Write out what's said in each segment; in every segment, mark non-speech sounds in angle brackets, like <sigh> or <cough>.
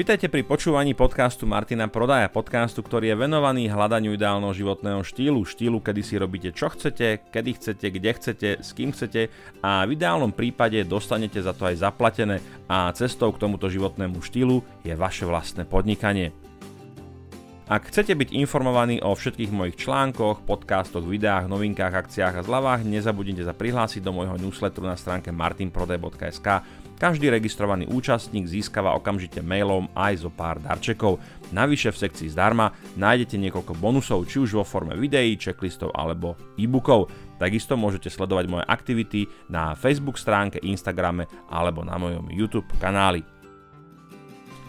Vítajte pri počúvaní podcastu Martina Prodaja, podcastu, ktorý je venovaný hľadaniu ideálneho životného štýlu, štýlu, kedy si robíte čo chcete, kedy chcete, kde chcete, s kým chcete a v ideálnom prípade dostanete za to aj zaplatené a cestou k tomuto životnému štýlu je vaše vlastné podnikanie. Ak chcete byť informovaní o všetkých mojich článkoch, podcastoch, videách, novinkách, akciách a zľavách, nezabudnite sa prihlásiť do môjho newsletteru na stránke martinprodaj.sk každý registrovaný účastník získava okamžite mailom aj zo pár darčekov. Navyše v sekcii zdarma nájdete niekoľko bonusov, či už vo forme videí, checklistov alebo e-bookov. Takisto môžete sledovať moje aktivity na Facebook stránke, Instagrame alebo na mojom YouTube kanáli.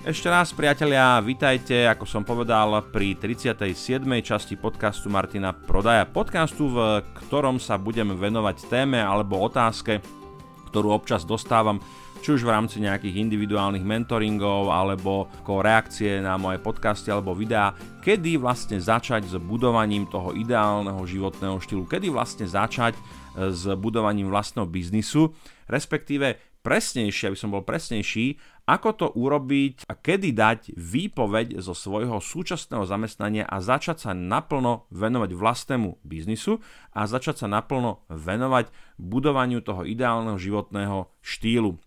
Ešte raz priatelia, vitajte, ako som povedal, pri 37. časti podcastu Martina Prodaja. Podcastu, v ktorom sa budem venovať téme alebo otázke, ktorú občas dostávam či už v rámci nejakých individuálnych mentoringov alebo ako reakcie na moje podcasty alebo videá, kedy vlastne začať s budovaním toho ideálneho životného štýlu, kedy vlastne začať e, s budovaním vlastného biznisu, respektíve presnejšie, aby som bol presnejší, ako to urobiť a kedy dať výpoveď zo svojho súčasného zamestnania a začať sa naplno venovať vlastnému biznisu a začať sa naplno venovať budovaniu toho ideálneho životného štýlu.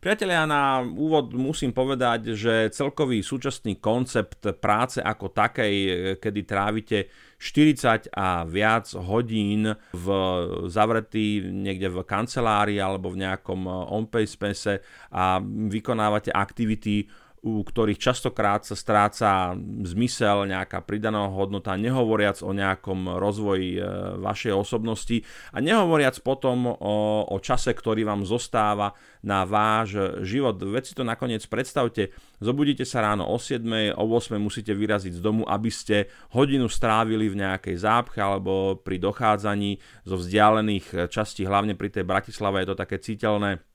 Priatelia, na úvod musím povedať, že celkový súčasný koncept práce ako takej, kedy trávite 40 a viac hodín v zavretý niekde v kancelárii alebo v nejakom on-page space a vykonávate aktivity u ktorých častokrát sa stráca zmysel, nejaká pridaná hodnota, nehovoriac o nejakom rozvoji e, vašej osobnosti a nehovoriac potom o, o čase, ktorý vám zostáva na váš život. Veď si to nakoniec predstavte, zobudíte sa ráno o 7, o 8 musíte vyraziť z domu, aby ste hodinu strávili v nejakej zápche alebo pri dochádzaní zo vzdialených častí, hlavne pri tej Bratislave je to také citeľné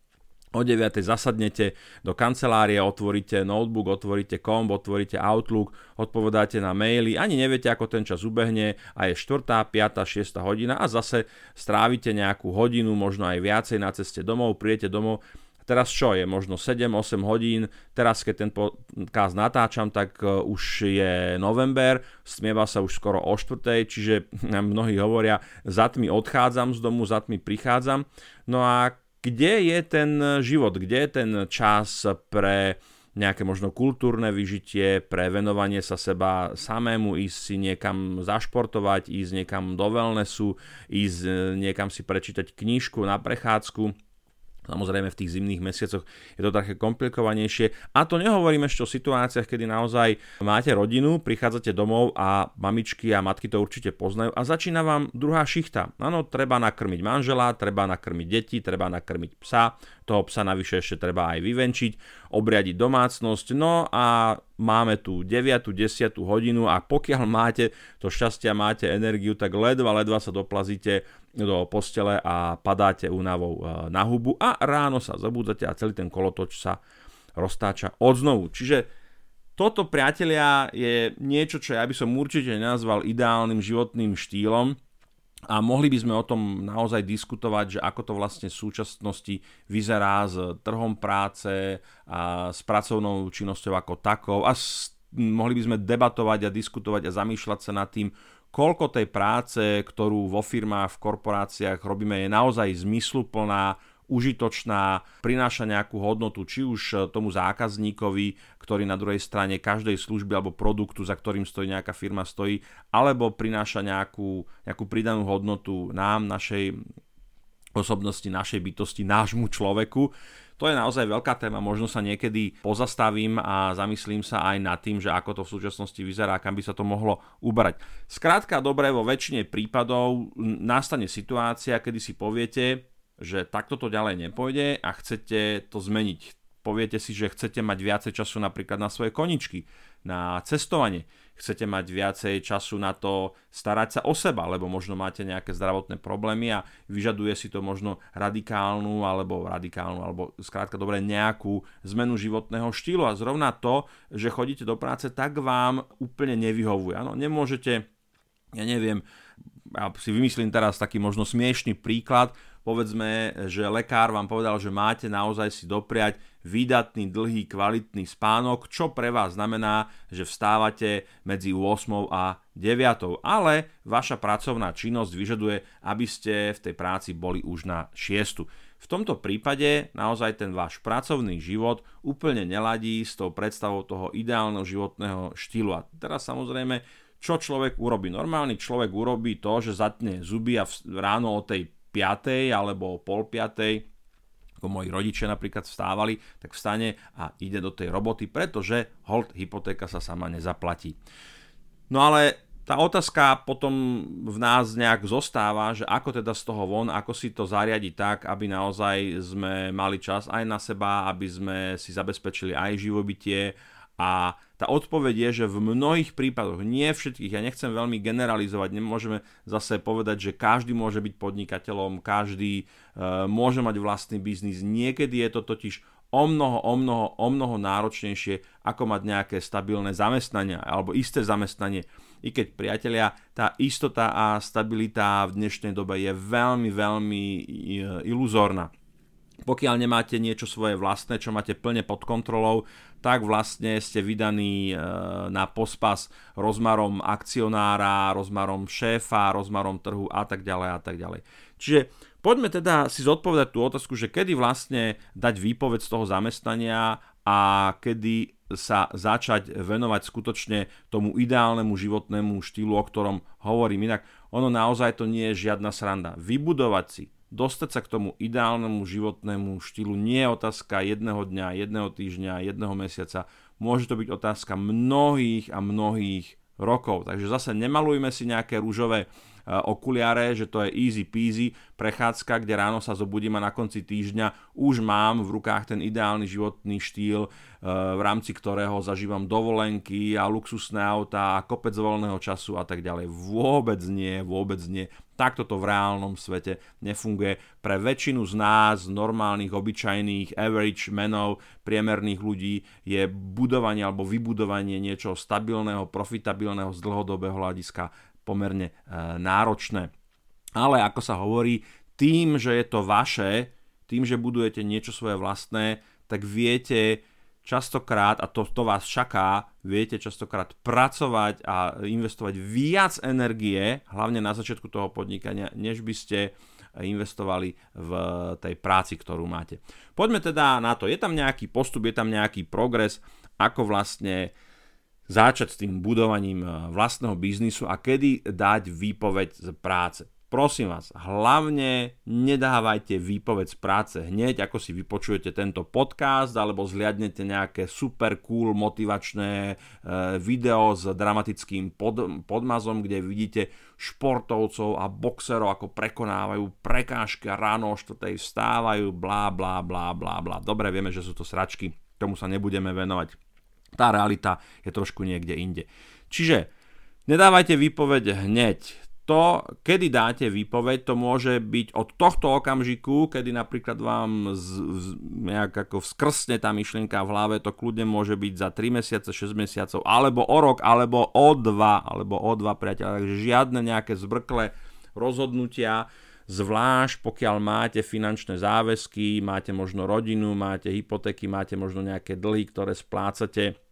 o 9. zasadnete do kancelárie, otvoríte notebook, otvoríte komp, otvoríte Outlook, odpovedáte na maily, ani neviete, ako ten čas ubehne a je 4., 5., 6. hodina a zase strávite nejakú hodinu, možno aj viacej na ceste domov, príjete domov Teraz čo je, možno 7-8 hodín, teraz keď ten podcast natáčam, tak e, už je november, smieva sa už skoro o 4, čiže <laughs> mnohí hovoria, za tmy odchádzam z domu, za tmy prichádzam. No a kde je ten život, kde je ten čas pre nejaké možno kultúrne vyžitie, pre venovanie sa seba samému, ísť si niekam zašportovať, ísť niekam do wellnessu, ísť e, niekam si prečítať knižku na prechádzku. Samozrejme v tých zimných mesiacoch je to také komplikovanejšie. A to nehovorím ešte o situáciách, kedy naozaj máte rodinu, prichádzate domov a mamičky a matky to určite poznajú a začína vám druhá šichta. Áno, treba nakrmiť manžela, treba nakrmiť deti, treba nakrmiť psa, toho psa navyše ešte treba aj vyvenčiť, obriadiť domácnosť, no a máme tu 9. 10. hodinu a pokiaľ máte to šťastie a máte energiu, tak ledva, ledva sa doplazíte do postele a padáte únavou e, na hubu a ráno sa zabudzate a celý ten kolotoč sa roztáča odznovu. Čiže toto, priatelia, je niečo, čo ja by som určite nazval ideálnym životným štýlom a mohli by sme o tom naozaj diskutovať, že ako to vlastne v súčasnosti vyzerá s trhom práce a s pracovnou činnosťou ako takou a s, mohli by sme debatovať a diskutovať a zamýšľať sa nad tým, koľko tej práce, ktorú vo firmách, v korporáciách robíme, je naozaj zmysluplná, užitočná, prináša nejakú hodnotu či už tomu zákazníkovi, ktorý na druhej strane každej služby alebo produktu, za ktorým stojí nejaká firma, stojí, alebo prináša nejakú, nejakú pridanú hodnotu nám, našej osobnosti, našej bytosti, nášmu človeku. To je naozaj veľká téma, možno sa niekedy pozastavím a zamyslím sa aj nad tým, že ako to v súčasnosti vyzerá, kam by sa to mohlo ubrať. Skrátka dobre, vo väčšine prípadov nastane situácia, kedy si poviete, že takto to ďalej nepôjde a chcete to zmeniť poviete si, že chcete mať viacej času napríklad na svoje koničky, na cestovanie, chcete mať viacej času na to starať sa o seba, lebo možno máte nejaké zdravotné problémy a vyžaduje si to možno radikálnu alebo radikálnu alebo skrátka dobre nejakú zmenu životného štýlu a zrovna to, že chodíte do práce, tak vám úplne nevyhovuje. Ano, nemôžete, ja neviem, ja si vymyslím teraz taký možno smiešný príklad, povedzme, že lekár vám povedal, že máte naozaj si dopriať výdatný, dlhý, kvalitný spánok, čo pre vás znamená, že vstávate medzi 8 a 9, ale vaša pracovná činnosť vyžaduje, aby ste v tej práci boli už na 6. V tomto prípade naozaj ten váš pracovný život úplne neladí s tou predstavou toho ideálneho životného štýlu. A teraz samozrejme, čo človek urobí? Normálny človek urobí to, že zatne zuby a ráno o tej 5. alebo pol 5. ako moji rodičia napríklad vstávali, tak vstane a ide do tej roboty, pretože hold hypotéka sa sama nezaplatí. No ale tá otázka potom v nás nejak zostáva, že ako teda z toho von, ako si to zariadiť tak, aby naozaj sme mali čas aj na seba, aby sme si zabezpečili aj živobytie a tá odpoveď je, že v mnohých prípadoch, nie všetkých, ja nechcem veľmi generalizovať, nemôžeme zase povedať, že každý môže byť podnikateľom, každý e, môže mať vlastný biznis, niekedy je to totiž o mnoho, o mnoho, o mnoho náročnejšie, ako mať nejaké stabilné zamestnanie alebo isté zamestnanie i keď priatelia, tá istota a stabilita v dnešnej dobe je veľmi, veľmi e, iluzórna. Pokiaľ nemáte niečo svoje vlastné, čo máte plne pod kontrolou, tak vlastne ste vydaní e, na pospas rozmarom akcionára, rozmarom šéfa, rozmarom trhu a tak ďalej a tak ďalej. Čiže poďme teda si zodpovedať tú otázku, že kedy vlastne dať výpoveď z toho zamestnania a kedy sa začať venovať skutočne tomu ideálnemu životnému štýlu, o ktorom hovorím. Inak ono naozaj to nie je žiadna sranda. Vybudovať si, dostať sa k tomu ideálnemu životnému štýlu nie je otázka jedného dňa, jedného týždňa, jedného mesiaca. Môže to byť otázka mnohých a mnohých rokov. Takže zase nemalujme si nejaké rúžové okuliare, že to je easy peasy prechádzka, kde ráno sa zobudím a na konci týždňa už mám v rukách ten ideálny životný štýl, eh, v rámci ktorého zažívam dovolenky a luxusné auta a kopec voľného času a tak ďalej. Vôbec nie, vôbec nie. Takto to v reálnom svete nefunguje. Pre väčšinu z nás, normálnych, obyčajných, average menov, priemerných ľudí je budovanie alebo vybudovanie niečoho stabilného, profitabilného z dlhodobého hľadiska pomerne e, náročné. Ale ako sa hovorí, tým, že je to vaše, tým, že budujete niečo svoje vlastné, tak viete častokrát, a to, to vás čaká, viete častokrát pracovať a investovať viac energie, hlavne na začiatku toho podnikania, než by ste investovali v tej práci, ktorú máte. Poďme teda na to. Je tam nejaký postup, je tam nejaký progres, ako vlastne začať s tým budovaním eh, vlastného biznisu a kedy dať výpoveď z práce. Prosím vás, hlavne nedávajte výpoveď z práce hneď, ako si vypočujete tento podcast, alebo zliadnete nejaké super cool motivačné e, video s dramatickým pod, podmazom, kde vidíte športovcov a boxerov, ako prekonávajú prekážky a ráno o 4. vstávajú, blá, blá, blá, blá, blá. Dobre, vieme, že sú to sračky, tomu sa nebudeme venovať tá realita je trošku niekde inde. Čiže nedávajte výpoveď hneď. To, kedy dáte výpoveď, to môže byť od tohto okamžiku, kedy napríklad vám z, z, nejak ako vskrsne tá myšlienka v hlave, to kľudne môže byť za 3 mesiace, 6 mesiacov, alebo o rok, alebo o 2, alebo o 2 priateľa. Takže žiadne nejaké zbrkle rozhodnutia, zvlášť pokiaľ máte finančné záväzky, máte možno rodinu, máte hypotéky, máte možno nejaké dlhy, ktoré splácate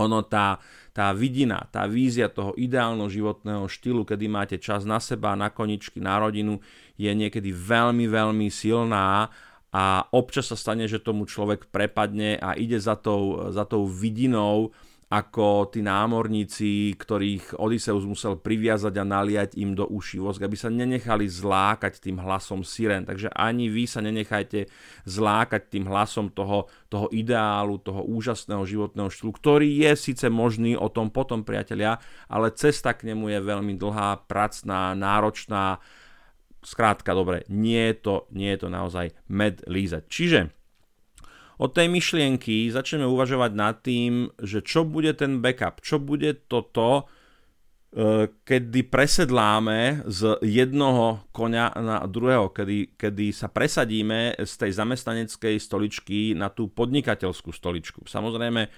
ono tá, tá vidina, tá vízia toho ideálneho životného štýlu, kedy máte čas na seba, na koničky, na rodinu, je niekedy veľmi, veľmi silná a občas sa stane, že tomu človek prepadne a ide za tou, za tou vidinou, ako tí námorníci, ktorých Odysseus musel priviazať a naliať im do uší vosk, aby sa nenechali zlákať tým hlasom siren. Takže ani vy sa nenechajte zlákať tým hlasom toho, toho ideálu, toho úžasného životného štýlu, ktorý je síce možný o tom potom, priatelia, ale cesta k nemu je veľmi dlhá, pracná, náročná. Skrátka, dobre, nie je to, nie je to naozaj med lízať. Čiže od tej myšlienky začneme uvažovať nad tým, že čo bude ten backup, čo bude toto, e, kedy presedláme z jednoho konia na druhého, kedy, kedy sa presadíme z tej zamestnaneckej stoličky na tú podnikateľskú stoličku. Samozrejme, e,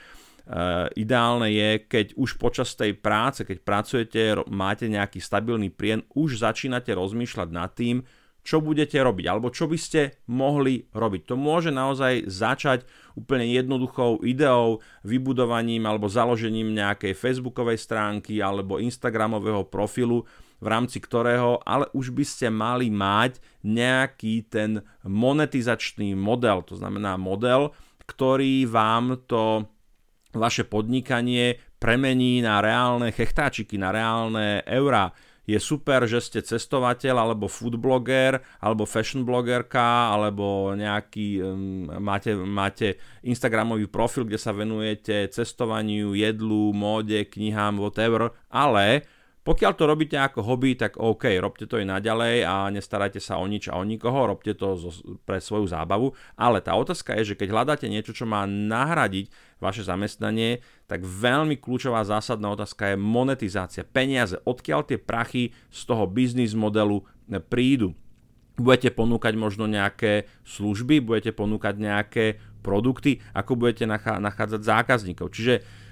ideálne je, keď už počas tej práce, keď pracujete, máte nejaký stabilný príjem, už začínate rozmýšľať nad tým, čo budete robiť, alebo čo by ste mohli robiť. To môže naozaj začať úplne jednoduchou ideou, vybudovaním alebo založením nejakej facebookovej stránky alebo instagramového profilu, v rámci ktorého ale už by ste mali mať nejaký ten monetizačný model, to znamená model, ktorý vám to vaše podnikanie premení na reálne chechtáčiky, na reálne eurá je super, že ste cestovateľ, alebo food blogger, alebo fashion blogerka, alebo nejaký, máte, máte Instagramový profil, kde sa venujete cestovaniu, jedlu, móde, knihám, whatever, ale pokiaľ to robíte ako hobby, tak OK, robte to i naďalej a nestarajte sa o nič a o nikoho, robte to pre svoju zábavu, ale tá otázka je, že keď hľadáte niečo, čo má nahradiť vaše zamestnanie, tak veľmi kľúčová zásadná otázka je monetizácia, peniaze, odkiaľ tie prachy z toho biznis modelu prídu. Budete ponúkať možno nejaké služby, budete ponúkať nejaké produkty, ako budete nachádzať zákazníkov. Čiže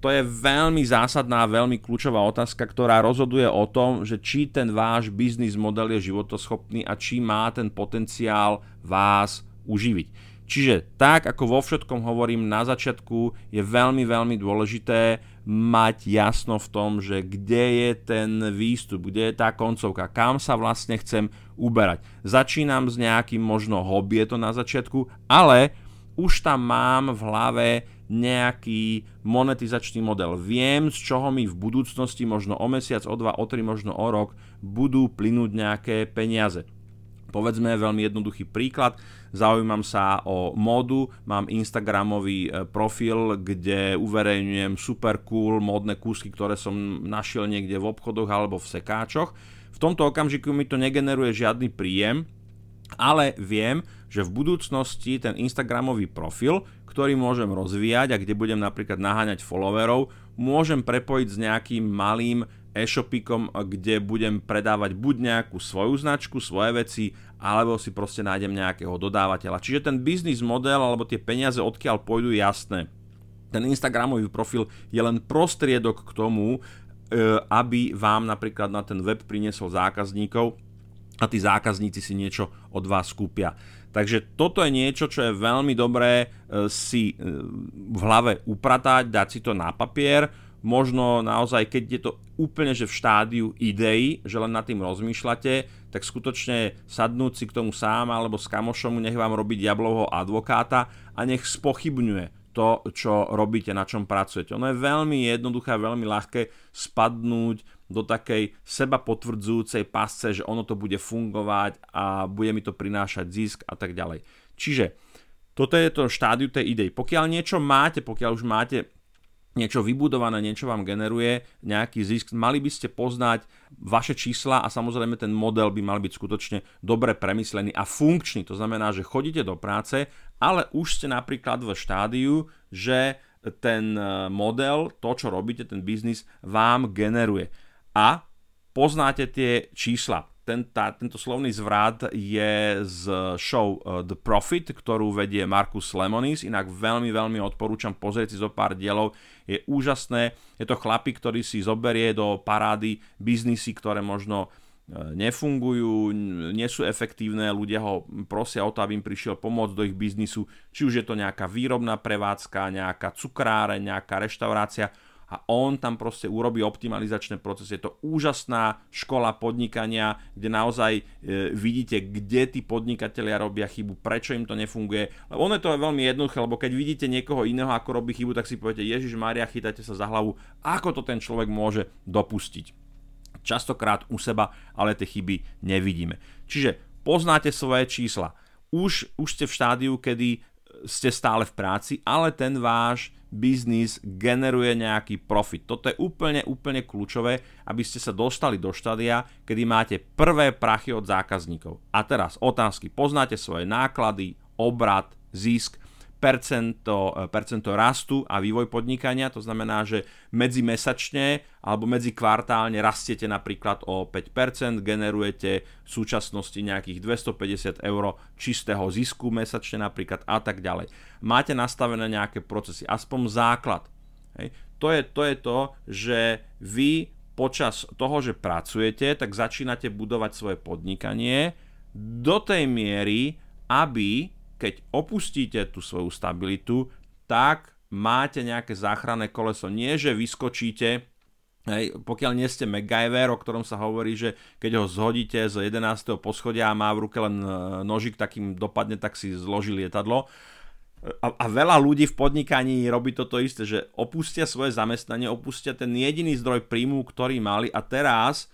to je veľmi zásadná, veľmi kľúčová otázka, ktorá rozhoduje o tom, že či ten váš biznis model je životoschopný a či má ten potenciál vás uživiť. Čiže tak, ako vo všetkom hovorím na začiatku, je veľmi, veľmi dôležité mať jasno v tom, že kde je ten výstup, kde je tá koncovka, kam sa vlastne chcem uberať. Začínam s nejakým možno hobby, je to na začiatku, ale už tam mám v hlave nejaký monetizačný model. Viem, z čoho mi v budúcnosti, možno o mesiac, o dva, o tri, možno o rok, budú plynúť nejaké peniaze. Povedzme veľmi jednoduchý príklad, zaujímam sa o módu, mám Instagramový e, profil, kde uverejňujem super cool módne kúsky, ktoré som našiel niekde v obchodoch alebo v sekáčoch. V tomto okamžiku mi to negeneruje žiadny príjem, ale viem, že v budúcnosti ten Instagramový profil, ktorý môžem rozvíjať a kde budem napríklad naháňať followerov, môžem prepojiť s nejakým malým e-shopikom, kde budem predávať buď nejakú svoju značku, svoje veci, alebo si proste nájdem nejakého dodávateľa. Čiže ten biznis model alebo tie peniaze odkiaľ pôjdu jasné. Ten Instagramový profil je len prostriedok k tomu, e, aby vám napríklad na ten web priniesol zákazníkov a tí zákazníci si niečo od vás kúpia. Takže toto je niečo, čo je veľmi dobré e, si e, v hlave upratať, dať si to na papier, možno naozaj, keď je to úplne že v štádiu idei, že len nad tým rozmýšľate, tak skutočne sadnúť si k tomu sám alebo s kamošom, nech vám robí diablovho advokáta a nech spochybňuje to, čo robíte, na čom pracujete. Ono je veľmi jednoduché veľmi ľahké spadnúť do takej seba potvrdzujúcej pasce, že ono to bude fungovať a bude mi to prinášať zisk a tak ďalej. Čiže toto je to štádiu tej idei. Pokiaľ niečo máte, pokiaľ už máte niečo vybudované, niečo vám generuje nejaký zisk, mali by ste poznať vaše čísla a samozrejme ten model by mal byť skutočne dobre premyslený a funkčný. To znamená, že chodíte do práce, ale už ste napríklad v štádiu, že ten e, model, to čo robíte, ten biznis vám generuje. A poznáte tie čísla. Ten, tá, tento slovný zvrat je z show uh, The Profit, ktorú vedie Markus Lemonis, inak veľmi, veľmi odporúčam pozrieť si zo pár dielov, je úžasné, je to chlapík, ktorý si zoberie do parády biznisy, ktoré možno uh, nefungujú, nie sú efektívne, ľudia ho prosia o to, aby im prišiel pomôcť do ich biznisu, či už je to nejaká výrobná prevádzka, nejaká cukráre, nejaká reštaurácia, a on tam proste urobí optimalizačné procesy. Je to úžasná škola podnikania, kde naozaj e, vidíte, kde tí podnikatelia robia chybu, prečo im to nefunguje. Lebo ono je to veľmi jednoduché, lebo keď vidíte niekoho iného, ako robí chybu, tak si poviete, Ježiš Maria, chytajte sa za hlavu, ako to ten človek môže dopustiť. Častokrát u seba, ale tie chyby nevidíme. Čiže poznáte svoje čísla. Už, už ste v štádiu, kedy ste stále v práci, ale ten váš biznis generuje nejaký profit. Toto je úplne, úplne kľúčové, aby ste sa dostali do štádia, kedy máte prvé prachy od zákazníkov. A teraz otázky. Poznáte svoje náklady, obrad, zisk, percento, e, percento rastu a vývoj podnikania, to znamená, že medzimesačne alebo medzikvartálne rastiete napríklad o 5%, generujete v súčasnosti nejakých 250 eur čistého zisku mesačne napríklad a tak ďalej. Máte nastavené nejaké procesy, aspoň základ. Hej. To, je, to je to, že vy počas toho, že pracujete, tak začínate budovať svoje podnikanie, do tej miery, aby keď opustíte tú svoju stabilitu, tak máte nejaké záchranné koleso. Nie, že vyskočíte Hej, pokiaľ nie ste MacGyver, o ktorom sa hovorí, že keď ho zhodíte z 11. poschodia a má v ruke len e, nožik, takým dopadne, tak si zloží lietadlo. A, a veľa ľudí v podnikaní robí toto isté, že opustia svoje zamestnanie, opustia ten jediný zdroj príjmu, ktorý mali a teraz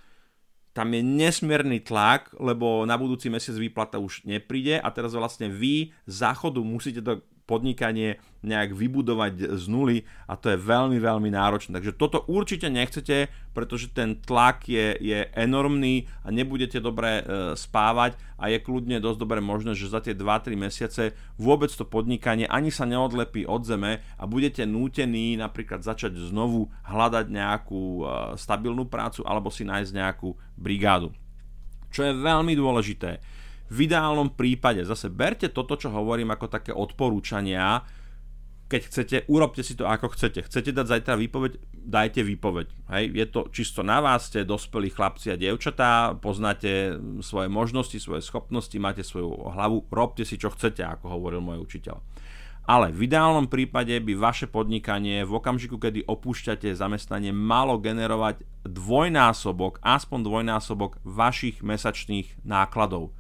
tam je nesmierny tlak, lebo na budúci mesiac výplata už nepríde a teraz vlastne vy záchodu musíte to podnikanie nejak vybudovať z nuly a to je veľmi, veľmi náročné. Takže toto určite nechcete, pretože ten tlak je, je enormný a nebudete dobre e, spávať a je kľudne dosť dobre možné, že za tie 2-3 mesiace vôbec to podnikanie ani sa neodlepí od zeme a budete nútení napríklad začať znovu hľadať nejakú e, stabilnú prácu alebo si nájsť nejakú brigádu. Čo je veľmi dôležité, v ideálnom prípade zase berte toto, čo hovorím ako také odporúčania, keď chcete, urobte si to ako chcete. Chcete dať zajtra výpoveď, dajte výpoveď. Hej? Je to čisto na vás, ste dospelí chlapci a dievčatá, poznáte svoje možnosti, svoje schopnosti, máte svoju hlavu, robte si čo chcete, ako hovoril môj učiteľ. Ale v ideálnom prípade by vaše podnikanie v okamžiku, kedy opúšťate zamestnanie, malo generovať dvojnásobok, aspoň dvojnásobok vašich mesačných nákladov.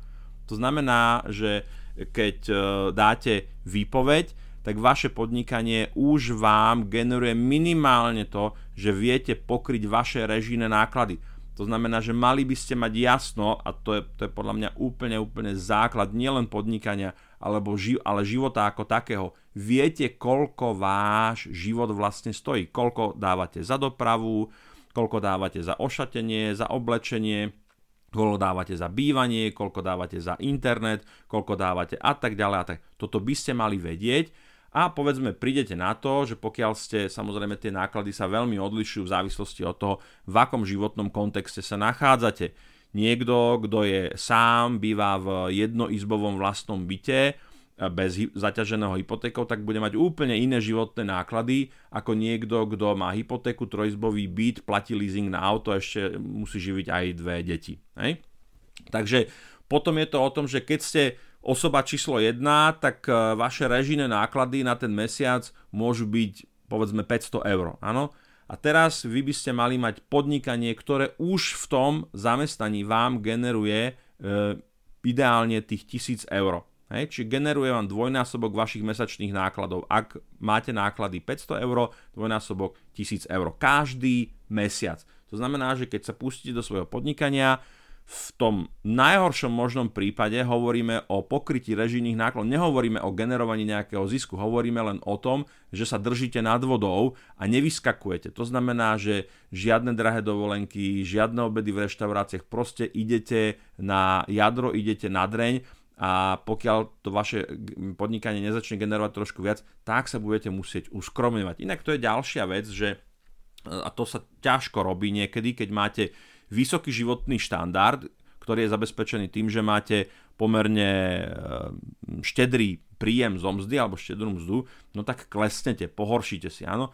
To znamená, že keď e, dáte výpoveď, tak vaše podnikanie už vám generuje minimálne to, že viete pokryť vaše režijné náklady. To znamená, že mali by ste mať jasno, a to je, to je podľa mňa úplne, úplne základ nielen podnikania, alebo ži, ale života ako takého. Viete, koľko váš život vlastne stojí. Koľko dávate za dopravu, koľko dávate za ošatenie, za oblečenie, koľko dávate za bývanie, koľko dávate za internet, koľko dávate a tak ďalej a tak. Toto by ste mali vedieť a povedzme prídete na to, že pokiaľ ste, samozrejme tie náklady sa veľmi odlišujú v závislosti od toho, v akom životnom kontexte sa nachádzate. Niekto, kto je sám, býva v jednoizbovom vlastnom byte, bez zaťaženého hypotékou, tak bude mať úplne iné životné náklady ako niekto, kto má hypotéku, trojizbový byt, platí leasing na auto a ešte musí živiť aj dve deti. Hej? Takže potom je to o tom, že keď ste osoba číslo 1, tak e, vaše režijné náklady na ten mesiac môžu byť povedzme 500 eur. Áno? A teraz vy by ste mali mať podnikanie, ktoré už v tom zamestnaní vám generuje e, ideálne tých 1000 eur. Hej, čiže generuje vám dvojnásobok vašich mesačných nákladov. Ak máte náklady 500 eur, dvojnásobok 1000 eur každý mesiac. To znamená, že keď sa pustíte do svojho podnikania, v tom najhoršom možnom prípade hovoríme o pokrytí režijných nákladov. Nehovoríme o generovaní nejakého zisku, hovoríme len o tom, že sa držíte nad vodou a nevyskakujete. To znamená, že žiadne drahé dovolenky, žiadne obedy v reštauráciách, proste idete na jadro, idete na dreň a pokiaľ to vaše podnikanie nezačne generovať trošku viac, tak sa budete musieť uskromňovať. Inak to je ďalšia vec, že a to sa ťažko robí niekedy, keď máte vysoký životný štandard, ktorý je zabezpečený tým, že máte pomerne e, štedrý príjem zo mzdy alebo štedrú mzdu, no tak klesnete, pohoršíte si, áno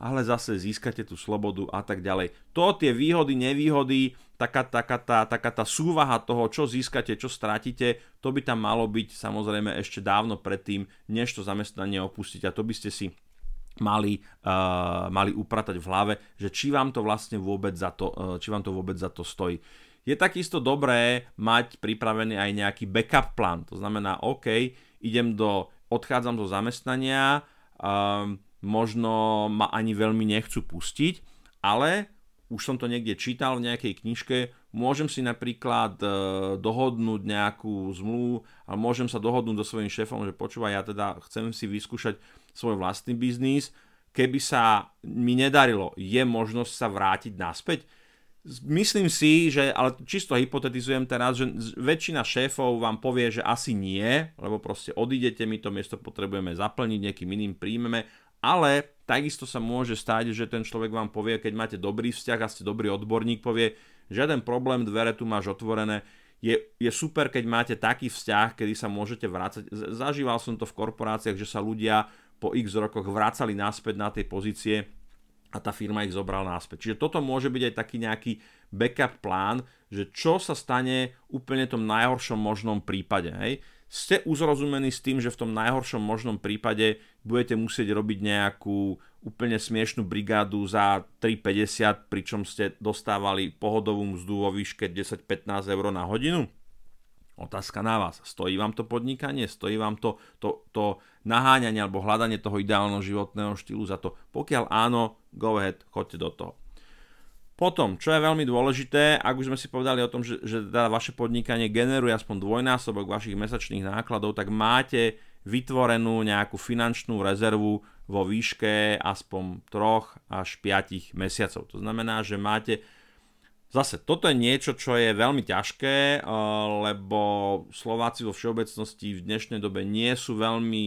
ale zase získate tú slobodu a tak ďalej. To tie výhody, nevýhody, taká, taká, tá, taká tá súvaha toho, čo získate, čo strátite, to by tam malo byť samozrejme ešte dávno predtým, než to zamestnanie opustiť a to by ste si mali, uh, mali upratať v hlave, že či vám to vlastne vôbec za to, uh, či vám to vôbec za to stojí. Je takisto dobré mať pripravený aj nejaký backup plán. To znamená, OK, idem do, odchádzam do zamestnania, um, možno ma ani veľmi nechcú pustiť, ale už som to niekde čítal v nejakej knižke, môžem si napríklad e, dohodnúť nejakú zmluvu a môžem sa dohodnúť so svojím šéfom, že počúva, ja teda chcem si vyskúšať svoj vlastný biznis, keby sa mi nedarilo, je možnosť sa vrátiť naspäť? Myslím si, že, ale čisto hypotetizujem teraz, že väčšina šéfov vám povie, že asi nie, lebo proste odídete, my to miesto potrebujeme zaplniť, nejakým iným príjmeme ale takisto sa môže stať, že ten človek vám povie, keď máte dobrý vzťah a ste dobrý odborník, povie, žiaden problém, dvere tu máš otvorené. Je, je super, keď máte taký vzťah, kedy sa môžete vrácať. Zažíval som to v korporáciách, že sa ľudia po x rokoch vracali naspäť na tej pozície a tá firma ich zobrala náspäť. Čiže toto môže byť aj taký nejaký backup plán, že čo sa stane úplne tom najhoršom možnom prípade. Hej? Ste uzrozumení s tým, že v tom najhoršom možnom prípade budete musieť robiť nejakú úplne smiešnú brigádu za 3,50, pričom ste dostávali pohodovú mzdu vo výške 10-15 eur na hodinu? Otázka na vás. Stojí vám to podnikanie? Stojí vám to, to, to naháňanie alebo hľadanie toho ideálneho životného štýlu za to? Pokiaľ áno, go ahead, choďte do toho. Potom, čo je veľmi dôležité, ak už sme si povedali o tom, že, že teda vaše podnikanie generuje aspoň dvojnásobok vašich mesačných nákladov, tak máte vytvorenú nejakú finančnú rezervu vo výške aspoň 3 až 5 mesiacov. To znamená, že máte Zase, toto je niečo, čo je veľmi ťažké, lebo Slováci vo všeobecnosti v dnešnej dobe nie sú veľmi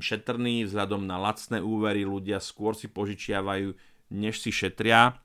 šetrní vzhľadom na lacné úvery, ľudia skôr si požičiavajú, než si šetria.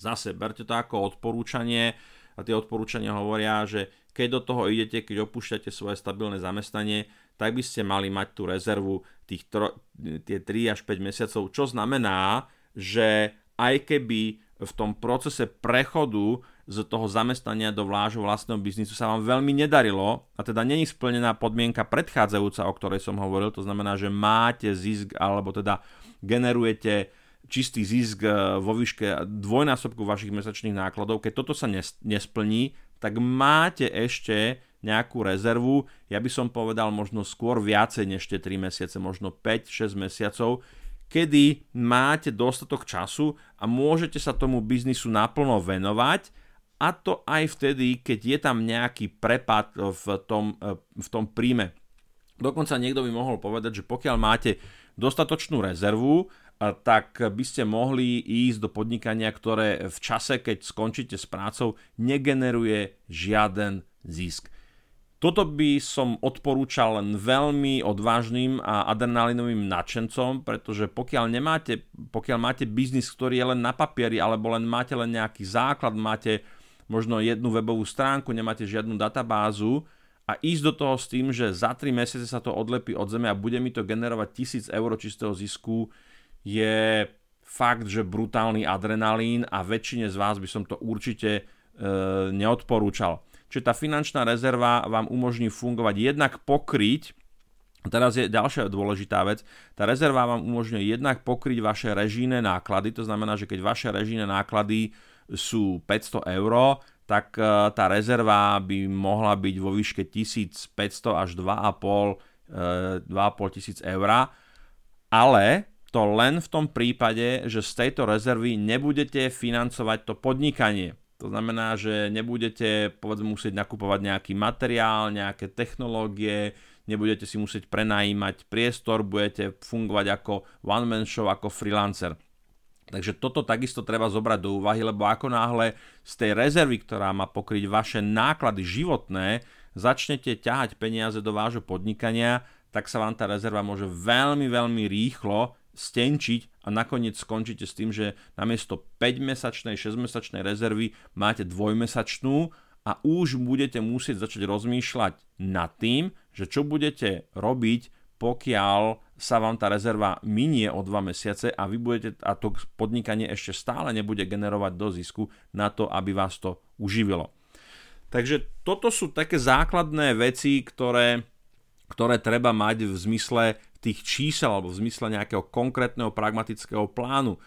Zase, berte to ako odporúčanie a tie odporúčania hovoria, že keď do toho idete, keď opúšťate svoje stabilné zamestnanie, tak by ste mali mať tú rezervu tých tro, tie 3 až 5 mesiacov, čo znamená, že aj keby v tom procese prechodu z toho zamestnania do vlážho vlastného biznisu sa vám veľmi nedarilo a teda není splnená podmienka predchádzajúca, o ktorej som hovoril, to znamená, že máte zisk alebo teda generujete čistý zisk e, vo výške dvojnásobku vašich mesačných nákladov, keď toto sa nesplní, tak máte ešte nejakú rezervu, ja by som povedal možno skôr viacej než tie 3 mesiace, možno 5-6 mesiacov, kedy máte dostatok času a môžete sa tomu biznisu naplno venovať. A to aj vtedy, keď je tam nejaký prepad v tom, e, v tom príjme. Dokonca niekto by mohol povedať, že pokiaľ máte dostatočnú rezervu tak by ste mohli ísť do podnikania, ktoré v čase, keď skončíte s prácou, negeneruje žiaden zisk. Toto by som odporúčal len veľmi odvážnym a adrenalinovým nadšencom, pretože pokiaľ, nemáte, pokiaľ máte biznis, ktorý je len na papieri, alebo len máte len nejaký základ, máte možno jednu webovú stránku, nemáte žiadnu databázu a ísť do toho s tým, že za 3 mesiace sa to odlepí od zeme a bude mi to generovať 1000 eur čistého zisku, je fakt, že brutálny adrenalín a väčšine z vás by som to určite e, neodporúčal. Čiže tá finančná rezerva vám umožní fungovať jednak pokryť Teraz je ďalšia dôležitá vec. Tá rezerva vám umožňuje jednak pokryť vaše režijné náklady, to znamená, že keď vaše režijné náklady sú 500 eur, tak e, tá rezerva by mohla byť vo výške 1500 až 2,5 2,5 tisíc eur. Ale to len v tom prípade, že z tejto rezervy nebudete financovať to podnikanie. To znamená, že nebudete povedzme musieť nakupovať nejaký materiál, nejaké technológie, nebudete si musieť prenajímať priestor, budete fungovať ako one man show, ako freelancer. Takže toto takisto treba zobrať do úvahy, lebo ako náhle z tej rezervy, ktorá má pokryť vaše náklady životné, začnete ťahať peniaze do vášho podnikania, tak sa vám tá rezerva môže veľmi, veľmi rýchlo stenčiť a nakoniec skončíte s tým, že namiesto 5-mesačnej, 6-mesačnej rezervy máte dvojmesačnú a už budete musieť začať rozmýšľať nad tým, že čo budete robiť, pokiaľ sa vám tá rezerva minie o 2 mesiace a vy budete, a to podnikanie ešte stále nebude generovať do zisku na to, aby vás to uživilo. Takže toto sú také základné veci, ktoré, ktoré treba mať v zmysle tých čísel alebo v zmysle nejakého konkrétneho pragmatického plánu.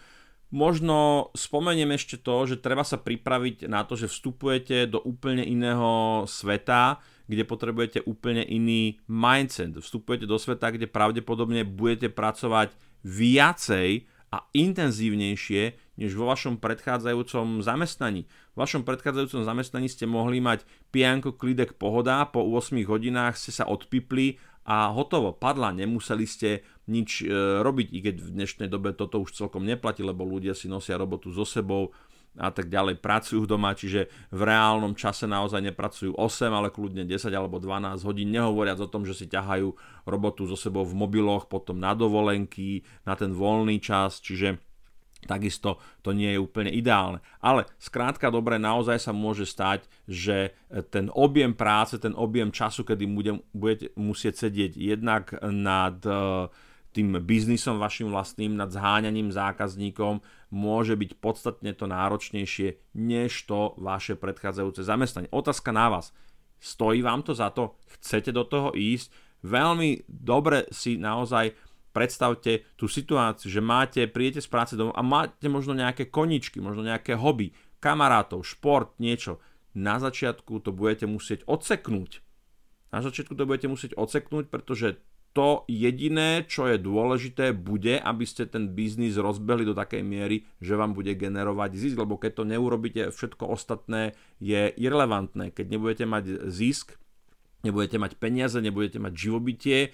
Možno spomeniem ešte to, že treba sa pripraviť na to, že vstupujete do úplne iného sveta, kde potrebujete úplne iný mindset. Vstupujete do sveta, kde pravdepodobne budete pracovať viacej a intenzívnejšie než vo vašom predchádzajúcom zamestnaní. V vašom predchádzajúcom zamestnaní ste mohli mať pijanko, klidek, pohoda, po 8 hodinách ste sa odpipli a hotovo, padla, nemuseli ste nič e, robiť, i keď v dnešnej dobe toto už celkom neplatí, lebo ľudia si nosia robotu so sebou a tak ďalej, pracujú doma, čiže v reálnom čase naozaj nepracujú 8, ale kľudne 10 alebo 12 hodín, nehovoriac o tom, že si ťahajú robotu so sebou v mobiloch, potom na dovolenky, na ten voľný čas, čiže takisto to nie je úplne ideálne. Ale skrátka dobre, naozaj sa môže stať, že ten objem práce, ten objem času, kedy budete musieť sedieť jednak nad e, tým biznisom vašim vlastným, nad zháňaním zákazníkom môže byť podstatne to náročnejšie, než to vaše predchádzajúce zamestnanie. Otázka na vás. Stojí vám to za to? Chcete do toho ísť? Veľmi dobre si naozaj predstavte tú situáciu, že máte, príjete z práce domov a máte možno nejaké koničky, možno nejaké hobby, kamarátov, šport, niečo. Na začiatku to budete musieť odseknúť. Na začiatku to budete musieť odseknúť, pretože to jediné, čo je dôležité, bude, aby ste ten biznis rozbehli do takej miery, že vám bude generovať zisk, lebo keď to neurobíte, všetko ostatné je irrelevantné. Keď nebudete mať zisk, nebudete mať peniaze, nebudete mať živobytie,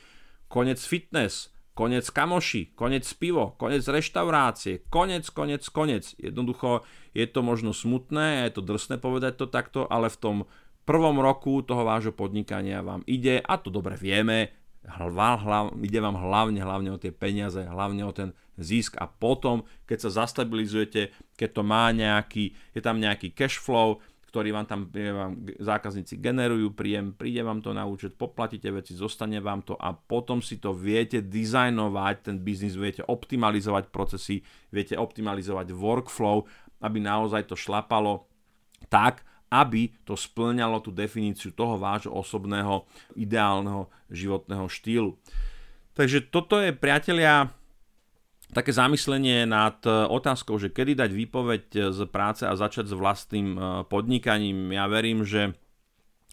konec fitness, konec kamoši, konec pivo, konec reštaurácie, konec, konec, konec. Jednoducho je to možno smutné, je to drsné povedať to takto, ale v tom prvom roku toho vášho podnikania vám ide, a to dobre vieme, hlav, hlav, ide vám hlavne, hlavne o tie peniaze, hlavne o ten zisk a potom, keď sa zastabilizujete, keď to má nejaký, je tam nejaký cash flow, ktorý vám tam vám zákazníci generujú, príjem, príde vám to na účet, poplatíte veci, zostane vám to a potom si to viete dizajnovať, ten biznis viete optimalizovať procesy, viete optimalizovať workflow, aby naozaj to šlapalo tak, aby to splňalo tú definíciu toho vášho osobného ideálneho životného štýlu. Takže toto je, priatelia, také zamyslenie nad otázkou, že kedy dať výpoveď z práce a začať s vlastným e, podnikaním. Ja verím, že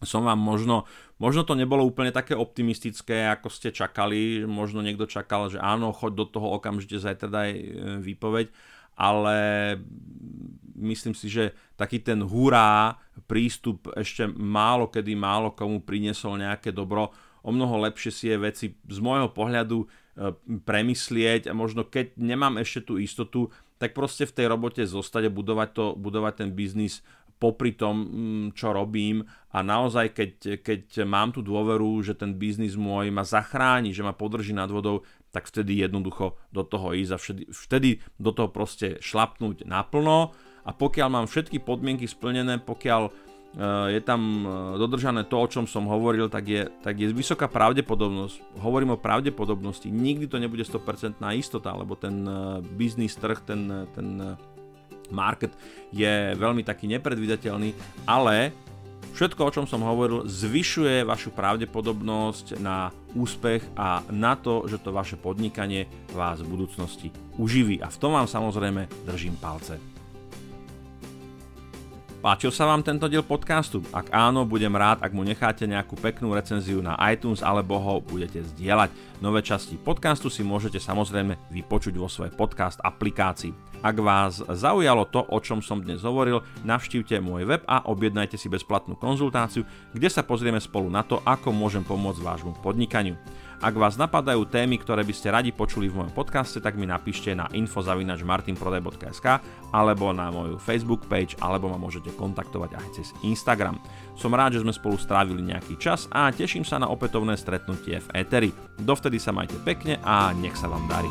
som vám možno, možno to nebolo úplne také optimistické, ako ste čakali, možno niekto čakal, že áno, choď do toho okamžite, zajtra daj e, výpoveď, ale myslím si, že taký ten hurá prístup ešte málo kedy málo komu priniesol nejaké dobro. O mnoho lepšie si je veci z môjho pohľadu e, premyslieť a možno keď nemám ešte tú istotu, tak proste v tej robote zostať a budovať, to, budovať ten biznis popri tom, mm, čo robím. A naozaj, keď, keď mám tú dôveru, že ten biznis môj ma zachráni, že ma podrží nad vodou, tak vtedy jednoducho do toho ísť a vtedy, vtedy do toho proste šlapnúť naplno. A pokiaľ mám všetky podmienky splnené, pokiaľ e, je tam e, dodržané to, o čom som hovoril, tak je, tak je vysoká pravdepodobnosť. Hovorím o pravdepodobnosti. Nikdy to nebude 100% istota, lebo ten e, biznis trh, ten, ten market je veľmi taký nepredvidateľný, ale Všetko, o čom som hovoril, zvyšuje vašu pravdepodobnosť na úspech a na to, že to vaše podnikanie vás v budúcnosti uživí. A v tom vám samozrejme držím palce. Páčil sa vám tento diel podcastu? Ak áno, budem rád, ak mu necháte nejakú peknú recenziu na iTunes alebo ho budete zdieľať. Nové časti podcastu si môžete samozrejme vypočuť vo svojej podcast aplikácii. Ak vás zaujalo to, o čom som dnes hovoril, navštívte môj web a objednajte si bezplatnú konzultáciu, kde sa pozrieme spolu na to, ako môžem pomôcť vášmu podnikaniu. Ak vás napadajú témy, ktoré by ste radi počuli v mojom podcaste, tak mi napíšte na info.martinprodaj.sk alebo na moju Facebook page, alebo ma môžete kontaktovať aj cez Instagram. Som rád, že sme spolu strávili nejaký čas a teším sa na opätovné stretnutie v Eteri. Dovtedy sa majte pekne a nech sa vám darí.